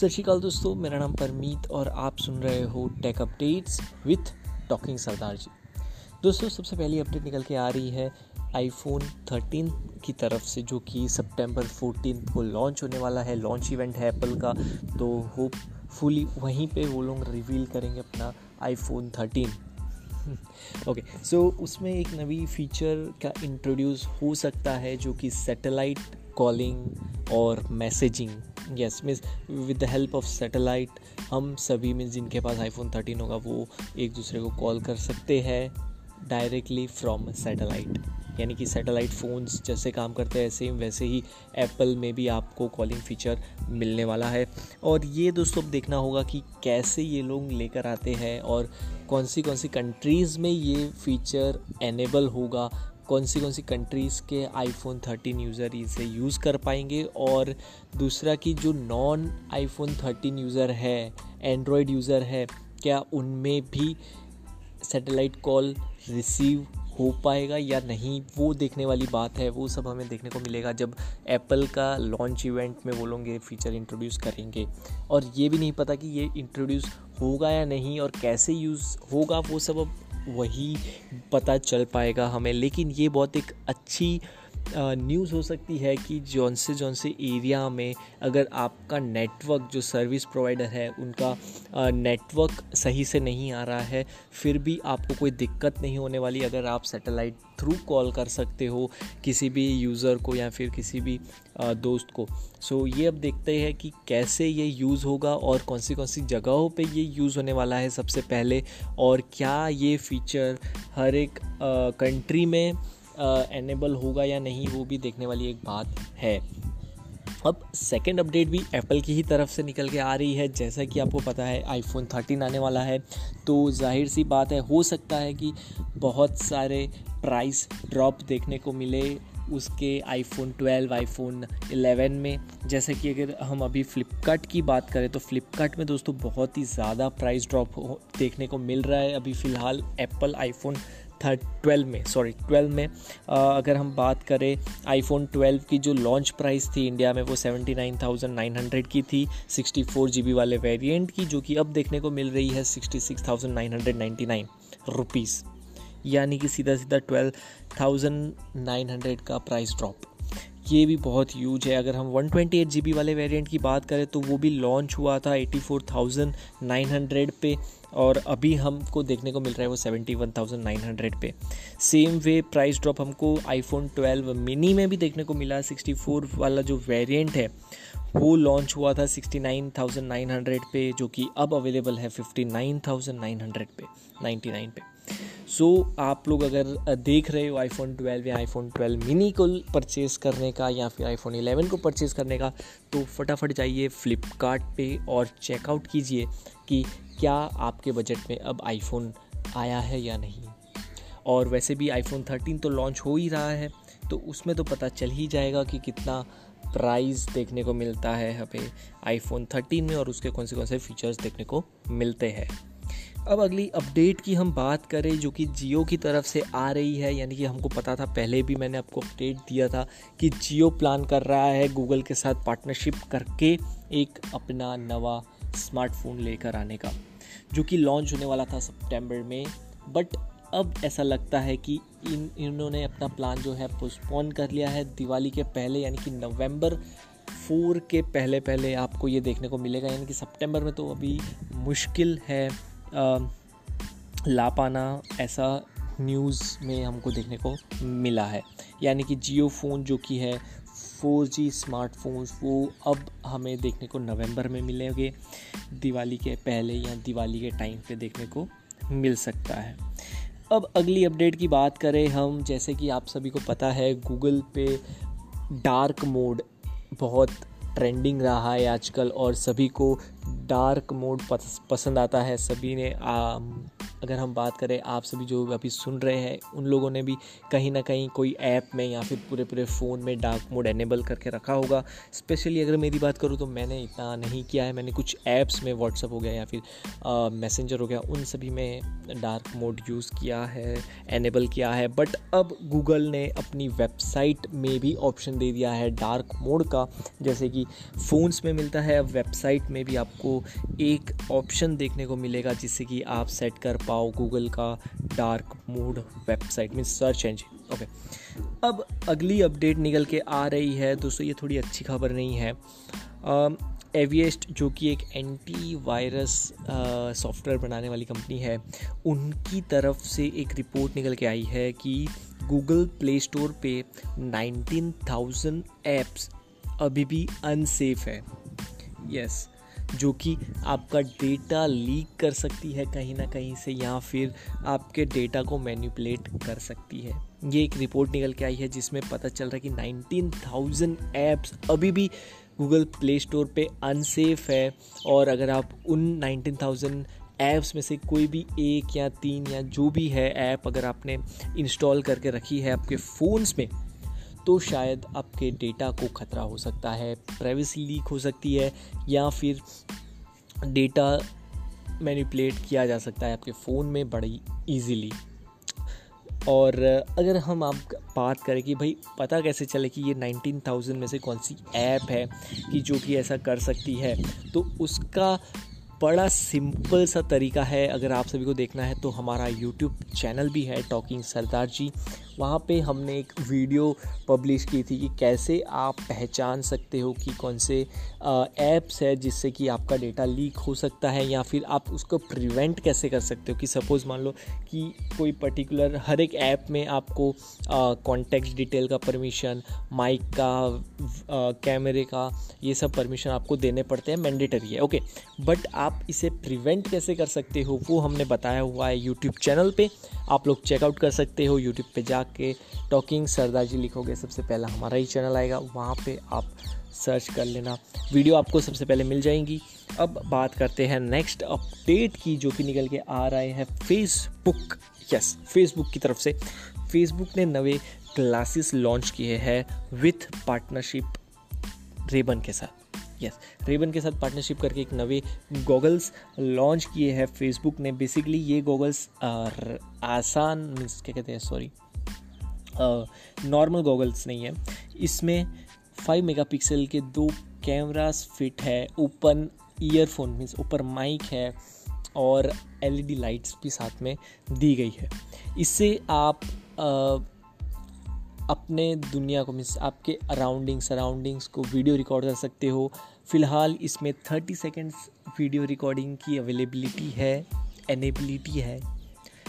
सत श्रीकाल दोस्तों, मेरा नाम परमीत और आप सुन रहे हो tech updates with talking Sardar ji. दोस्तों, सबसे पहली अपडेट निकल के आ रही है आईफोन 13 की तरफ़ से, जो कि सितंबर 14 को लॉन्च होने वाला है। लॉन्च इवेंट है एप्पल का तो होप फुली वहीं पे वो लोग रिवील करेंगे अपना आईफोन 13 ओके सो so उसमें एक नवी फीचर का इंट्रोड्यूस हो सकता है, जो कि सैटेलाइट कॉलिंग और messaging yes means with the help of satellite हम सभी मीन्स जिनके पास आईफोन थर्टीन होगा, वो एक दूसरे को कॉल कर सकते हैं डायरेक्टली फ्रॉम सैटेलाइट यानी कि सैटेलाइट फ़ोन्स जैसे काम करते हैं सेम वैसे ही एप्पल में भी आपको कॉलिंग फीचर मिलने वाला है। और ये दोस्तों अब देखना होगा कि कैसे ये लोग लेकर आते हैं और कौन सी कौन सी कंट्रीज़ में ये फीचर एनेबल होगा कौन सी कौन सी कंट्रीज़ के आईफोन थर्टीन यूज़र इसे यूज़ कर पाएँगे? और दूसरा कि जो नॉन आईफोन थर्टीन यूज़र है एंड्रॉयड यूज़र है, क्या उनमें भी सैटेलाइट कॉल रिसीव हो पाएगा या नहीं? वो देखने वाली बात है, वो सब हमें देखने को मिलेगा जब एप्पल का लॉन्च इवेंट में वो लोग ये फीचर इंट्रोड्यूस करेंगे। और ये भी नहीं पता कि ये इंट्रोड्यूस होगा या नहीं और कैसे यूज़ होगा वो सब अब वही पता चल पाएगा हमें। लेकिन ये बहुत एक अच्छी न्यूज़ हो सकती है कि जौन से जौन से एरिया में अगर आपका नेटवर्क जो सर्विस प्रोवाइडर है, उनका नेटवर्क सही से नहीं आ रहा है, फिर भी आपको कोई दिक्कत नहीं होने वाली। अगर आप सैटेलाइट थ्रू कॉल कर सकते हो किसी भी यूज़र को या फिर किसी भी दोस्त को। सो so, ये अब देखते हैं कि कैसे ये यूज़ होगा और कौन सी कौन सी जगहों पे ये यूज़ होने वाला है सबसे पहले और क्या ये फ़ीचर हर एक कंट्री में एनेबल होगा या नहीं वो भी देखने वाली एक बात है। अब सेकेंड अपडेट भी एप्पल की ही तरफ़ से निकल के आ रही है। जैसा कि आपको पता है आईफोन 13 आने वाला है। तो ज़ाहिर सी बात है हो सकता है कि बहुत सारे प्राइस ड्रॉप देखने को मिले उसके आईफोन 12 आईफोन 11 में। जैसे कि अगर हम अभी फ़्लिपकार्ट की बात करें तो फ़्लिपकार्ट में दोस्तों बहुत ही ज़्यादा प्राइस ड्रॉप देखने को मिल रहा है अभी फ़िलहाल एप्पल आईफोन थर्ड ट्वेल्व में सॉरी ट्वेल्व में। आ, अगर हम बात करें आईफोन ट्वेल्व की जो लॉन्च प्राइस थी इंडिया में वो seventy nine thousand nine hundred की थी सिक्सटी फोर जी बी वाले वेरिएंट की जो कि अब देखने को मिल रही है सिक्सटी सिक्स यानी कि सीधा सीधा ट्वेल्व थाउज़ेंड नाइन हंड्रेड का प्राइस ड्रॉप ये भी बहुत यूज़ है। अगर हम one twenty eight G B वाले वेरिएंट की बात करें तो वो भी लॉन्च हुआ था eighty four thousand nine hundred पे और अभी हमको देखने को मिल रहा है वो seventy one thousand nine hundred पे। सेम वे प्राइस ड्रॉप हमको आईफोन ट्वेल्व मिनी में भी देखने को मिला सिक्सटी फोर वाला जो वेरिएंट है, वो लॉन्च हुआ था sixty nine thousand nine hundred पे, जो कि अब अवेलेबल है fifty nine thousand nine hundred पे नाइन्टी नाइन पे। सो so, आप लोग अगर देख रहे हो आईफोन 12 या आईफोन 12 मिनी को परचेज़ करने का या फिर आईफोन 11 को परचेज़ करने का तो फटाफट जाइए फ्लिपकार्ट पे और चेकआउट कीजिए कि क्या आपके बजट में अब आईफोन आया है या नहीं। और वैसे भी आईफोन 13 तो लॉन्च हो ही रहा है तो उसमें तो पता चल ही जाएगा कि कितना प्राइस देखने को मिलता है हमें आईफोन 13 में और उसके कौन से कौन से फीचर्स देखने को मिलते हैं। अब अगली अपडेट की हम बात करें, जो कि जियो की तरफ़ से आ रही है। यानी कि हमको पता था, पहले भी मैंने आपको अपडेट दिया था कि जियो प्लान कर रहा है गूगल के साथ पार्टनरशिप करके एक अपना नवा स्मार्टफ़ोन लेकर आने का, जो कि लॉन्च होने वाला था सितंबर में। बट अब ऐसा लगता है कि इन, इन्होंने अपना प्लान जो है पोस्टपोन कर लिया है। दिवाली के पहले, यानी कि नवंबर फोर के पहले पहले आपको ये देखने को मिलेगा। यानी कि सितंबर में तो अभी मुश्किल है ला पाना ऐसा न्यूज़ में हमको देखने को मिला है। यानी कि जियो फ़ोन जो कि है फोर जी स्मार्टफोन्स वो अब हमें देखने को नवंबर में मिलेंगे। दिवाली के पहले या दिवाली के टाइम पे देखने को मिल सकता है। अब अगली अपडेट की बात करें हम, जैसे कि आप सभी को पता है गूगल पे डार्क मोड बहुत ट्रेंडिंग रहा है आजकल और सभी को डार्क मोड पसंद आता है। सभी ने अगर हम बात करें, आप सभी जो अभी सुन रहे हैं, उन लोगों ने भी कहीं ना कहीं कोई ऐप में या फिर पूरे पूरे फ़ोन में डार्क मोड एनेबल करके रखा होगा। स्पेशली अगर मेरी बात करूँ तो मैंने इतना नहीं किया है। मैंने कुछ ऐप्स में व्हाट्सअप हो गया या फिर मैसेंजर हो गया, उन सभी में डार्क मोड यूज़ किया है, एनेबल किया है। बट अब गूगल ने अपनी वेबसाइट में भी ऑप्शन दे दिया है डार्क मोड का। जैसे कि फ़ोन्स में मिलता है अब वेबसाइट में भी आपको एक ऑप्शन देखने को मिलेगा, जिससे कि आप सेट कर पाओ गूगल का डार्क मोड वेबसाइट में सर्च इंजिन ओके अब अगली अपडेट निकल के आ रही है। दोस्तों ये थोड़ी अच्छी खबर नहीं है। एविएस्ट जो कि एक एंटी वायरस सॉफ्टवेयर बनाने वाली कंपनी है उनकी तरफ़ से एक रिपोर्ट निकल के आई है कि गूगल प्ले स्टोर पे 19,000 ऐप्स अभी भी अनसेफ है। यस yes, जो कि आपका डेटा लीक कर सकती है कहीं ना कहीं से या फिर आपके डेटा को मैनिपुलेट कर सकती है। ये एक रिपोर्ट निकल के आई है जिसमें पता चल रहा है कि 19,000 ऐप्स अभी भी गूगल प्ले स्टोर पे अनसेफ है और अगर आप उन 19,000 ऐप्स में से कोई भी एक या तीन या जो भी है ऐप अगर आपने इंस्टॉल करके रखी है आपके फ़ोन्स में तो शायद आपके डेटा को ख़तरा हो सकता है प्राइवेसी लीक हो सकती है या फिर डेटा मैनिपुलेट किया जा सकता है आपके फ़ोन में बड़ी इजीली और अगर हम आप बात करें कि भाई पता कैसे चले कि ये 19,000 में से कौन सी ऐप है कि जो कि ऐसा कर सकती है तो उसका बड़ा सिंपल सा तरीका है। अगर आप सभी को देखना है तो हमारा यूट्यूब चैनल भी है टॉकिंग सरदार जी। वहाँ पे हमने एक वीडियो पब्लिश की थी कि कैसे आप पहचान सकते हो कि कौन से ऐप्स है जिससे कि आपका डेटा लीक हो सकता है या फिर आप उसको प्रिवेंट कैसे कर सकते हो कि सपोज़ मान लो कि कोई पर्टिकुलर हर एक ऐप में आपको कॉन्टेक्ट डिटेल का परमिशन माइक का कैमरे का ये सब परमिशन आपको देने पड़ते हैं मैंडेटरी है ओके बट आप इसे प्रिवेंट कैसे कर सकते हो वो हमने बताया हुआ है यूट्यूब चैनल पे। आप लोग चेकआउट कर सकते हो यूट्यूब पे जाके टॉकिंग सरदार जी लिखोगे, सबसे पहला हमारा ही चैनल आएगा, वहाँ पे आप सर्च कर लेना। वीडियो आपको सबसे पहले मिल जाएँगी। अब बात करते हैं नेक्स्ट अपडेट की, जो कि निकल के आ रहे हैं फेसबुक यस फेसबुक की तरफ़ से। फेसबुक ने नए क्लासेस लॉन्च किए हैं विथ पार्टनरशिप रेबन के साथ। यस रेबन के साथ पार्टनरशिप करके एक नवे गॉगल्स लॉन्च किए हैं फेसबुक ने। बेसिकली ये गॉगल्स आसान मीन्स क्या कहते हैं? सॉरी नॉर्मल गॉगल्स नहीं है। इसमें फाइव मेगापिक्सल के दो कैमरास फिट है ओपन ईयरफोन मीन्स ऊपर माइक है और एलईडी लाइट्स भी साथ में दी गई है। इससे आप आ, अपने दुनिया को मीन्स आपके अराउंडिंग सराउंडिंग्स को वीडियो रिकॉर्ड कर सकते हो। फ़िलहाल इसमें थर्टी सेकेंड्स वीडियो रिकॉर्डिंग की अवेलेबिलिटी है एनेबिलिटी है।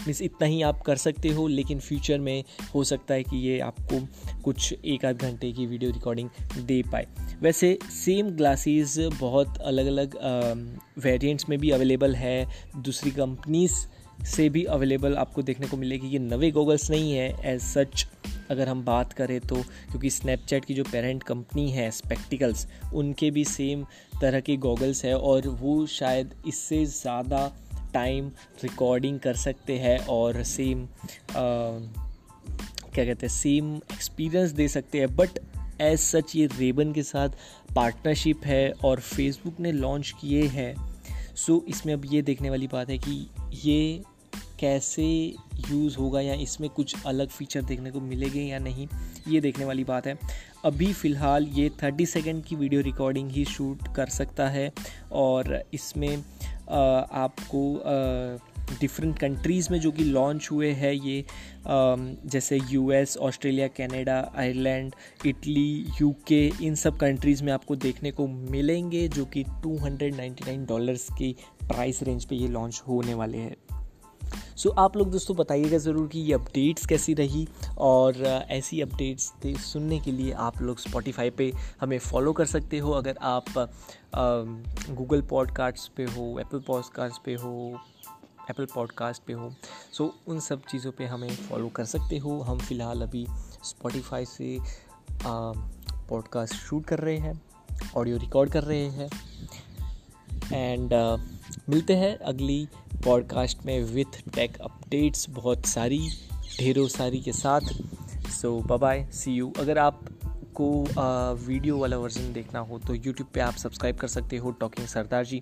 मीन्स इतना ही आप कर सकते हो, लेकिन फ्यूचर में हो सकता है कि ये आपको कुछ एक आध घंटे की वीडियो रिकॉर्डिंग दे पाए। वैसे सेम ग्लासेस बहुत अलग अलग वेरिएंट्स में भी अवेलेबल है। दूसरी कंपनीज़ से भी अवेलेबल आपको देखने को मिलेगी ये नवे गॉगल्स नहीं है। एज सच अगर हम बात करें तो क्योंकि स्नैपचैट की जो पेरेंट कंपनी है स्पेक्टिकल्स उनके भी सेम तरह के गॉगल्स है और वो शायद इससे ज़्यादा टाइम रिकॉर्डिंग कर सकते हैं और सेम क्या कहते हैं सेम एक्सपीरियंस दे सकते हैं। बट एज सच ये रेबन के साथ पार्टनरशिप है और फेसबुक ने लॉन्च किए हैं। सो so, इसमें अब ये देखने वाली बात है कि ये कैसे यूज़ होगा या इसमें कुछ अलग फीचर देखने को मिलेंगे या नहीं ये देखने वाली बात है। अभी फ़िलहाल ये 30 सेकंड की वीडियो रिकॉर्डिंग ही शूट कर सकता है और इसमें आपको डिफरेंट कंट्रीज़ में जो कि लॉन्च हुए हैं ये जैसे US Australia Canada Ireland Italy UK इन सब कंट्रीज़ में आपको देखने को मिलेंगे जो कि 299 डॉलर्स की प्राइस रेंज पे ये लॉन्च होने वाले हैं। सो आप लोग दोस्तों बताइएगा ज़रूर कि ये अपडेट्स कैसी रही और ऐसी अपडेट्स सुनने के लिए आप लोग स्पॉटिफाई पे हमें फॉलो कर सकते हो। अगर आप गूगल पॉडकास्ट पे हो एप्पल पॉडकास्ट पे हो एप्पल पॉडकास्ट पे हो सो so, उन सब चीज़ों पे हमें फॉलो कर सकते हो। हम फ़िलहाल अभी स्पॉटिफाई से पॉडकास्ट शूट कर रहे हैं ऑडियो रिकॉर्ड कर रहे हैं। एंड uh, मिलते हैं अगली पॉडकास्ट में विथ टेक अपडेट्स बहुत सारी ढेरों सारी के साथ। सो बाय सी यू अगर आप को वीडियो वाला वर्जन देखना हो तो यूट्यूब पे आप सब्सक्राइब कर सकते हो टॉकिंग सरदार जी।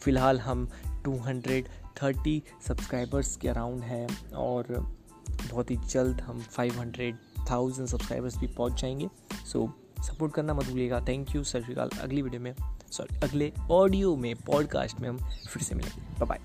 फ़िलहाल हम 230 सब्सक्राइबर्स के अराउंड हैं और बहुत ही जल्द हम 500,000 सब्सक्राइबर्स भी पहुँच जाएँगे। सो so, सपोर्ट करना मत भूलिएगा। थैंक यू सत श्रीकाल। अगली वीडियो में सॉरी अगले ऑडियो में पॉडकास्ट में हम फिर से मिलेंगे। बाय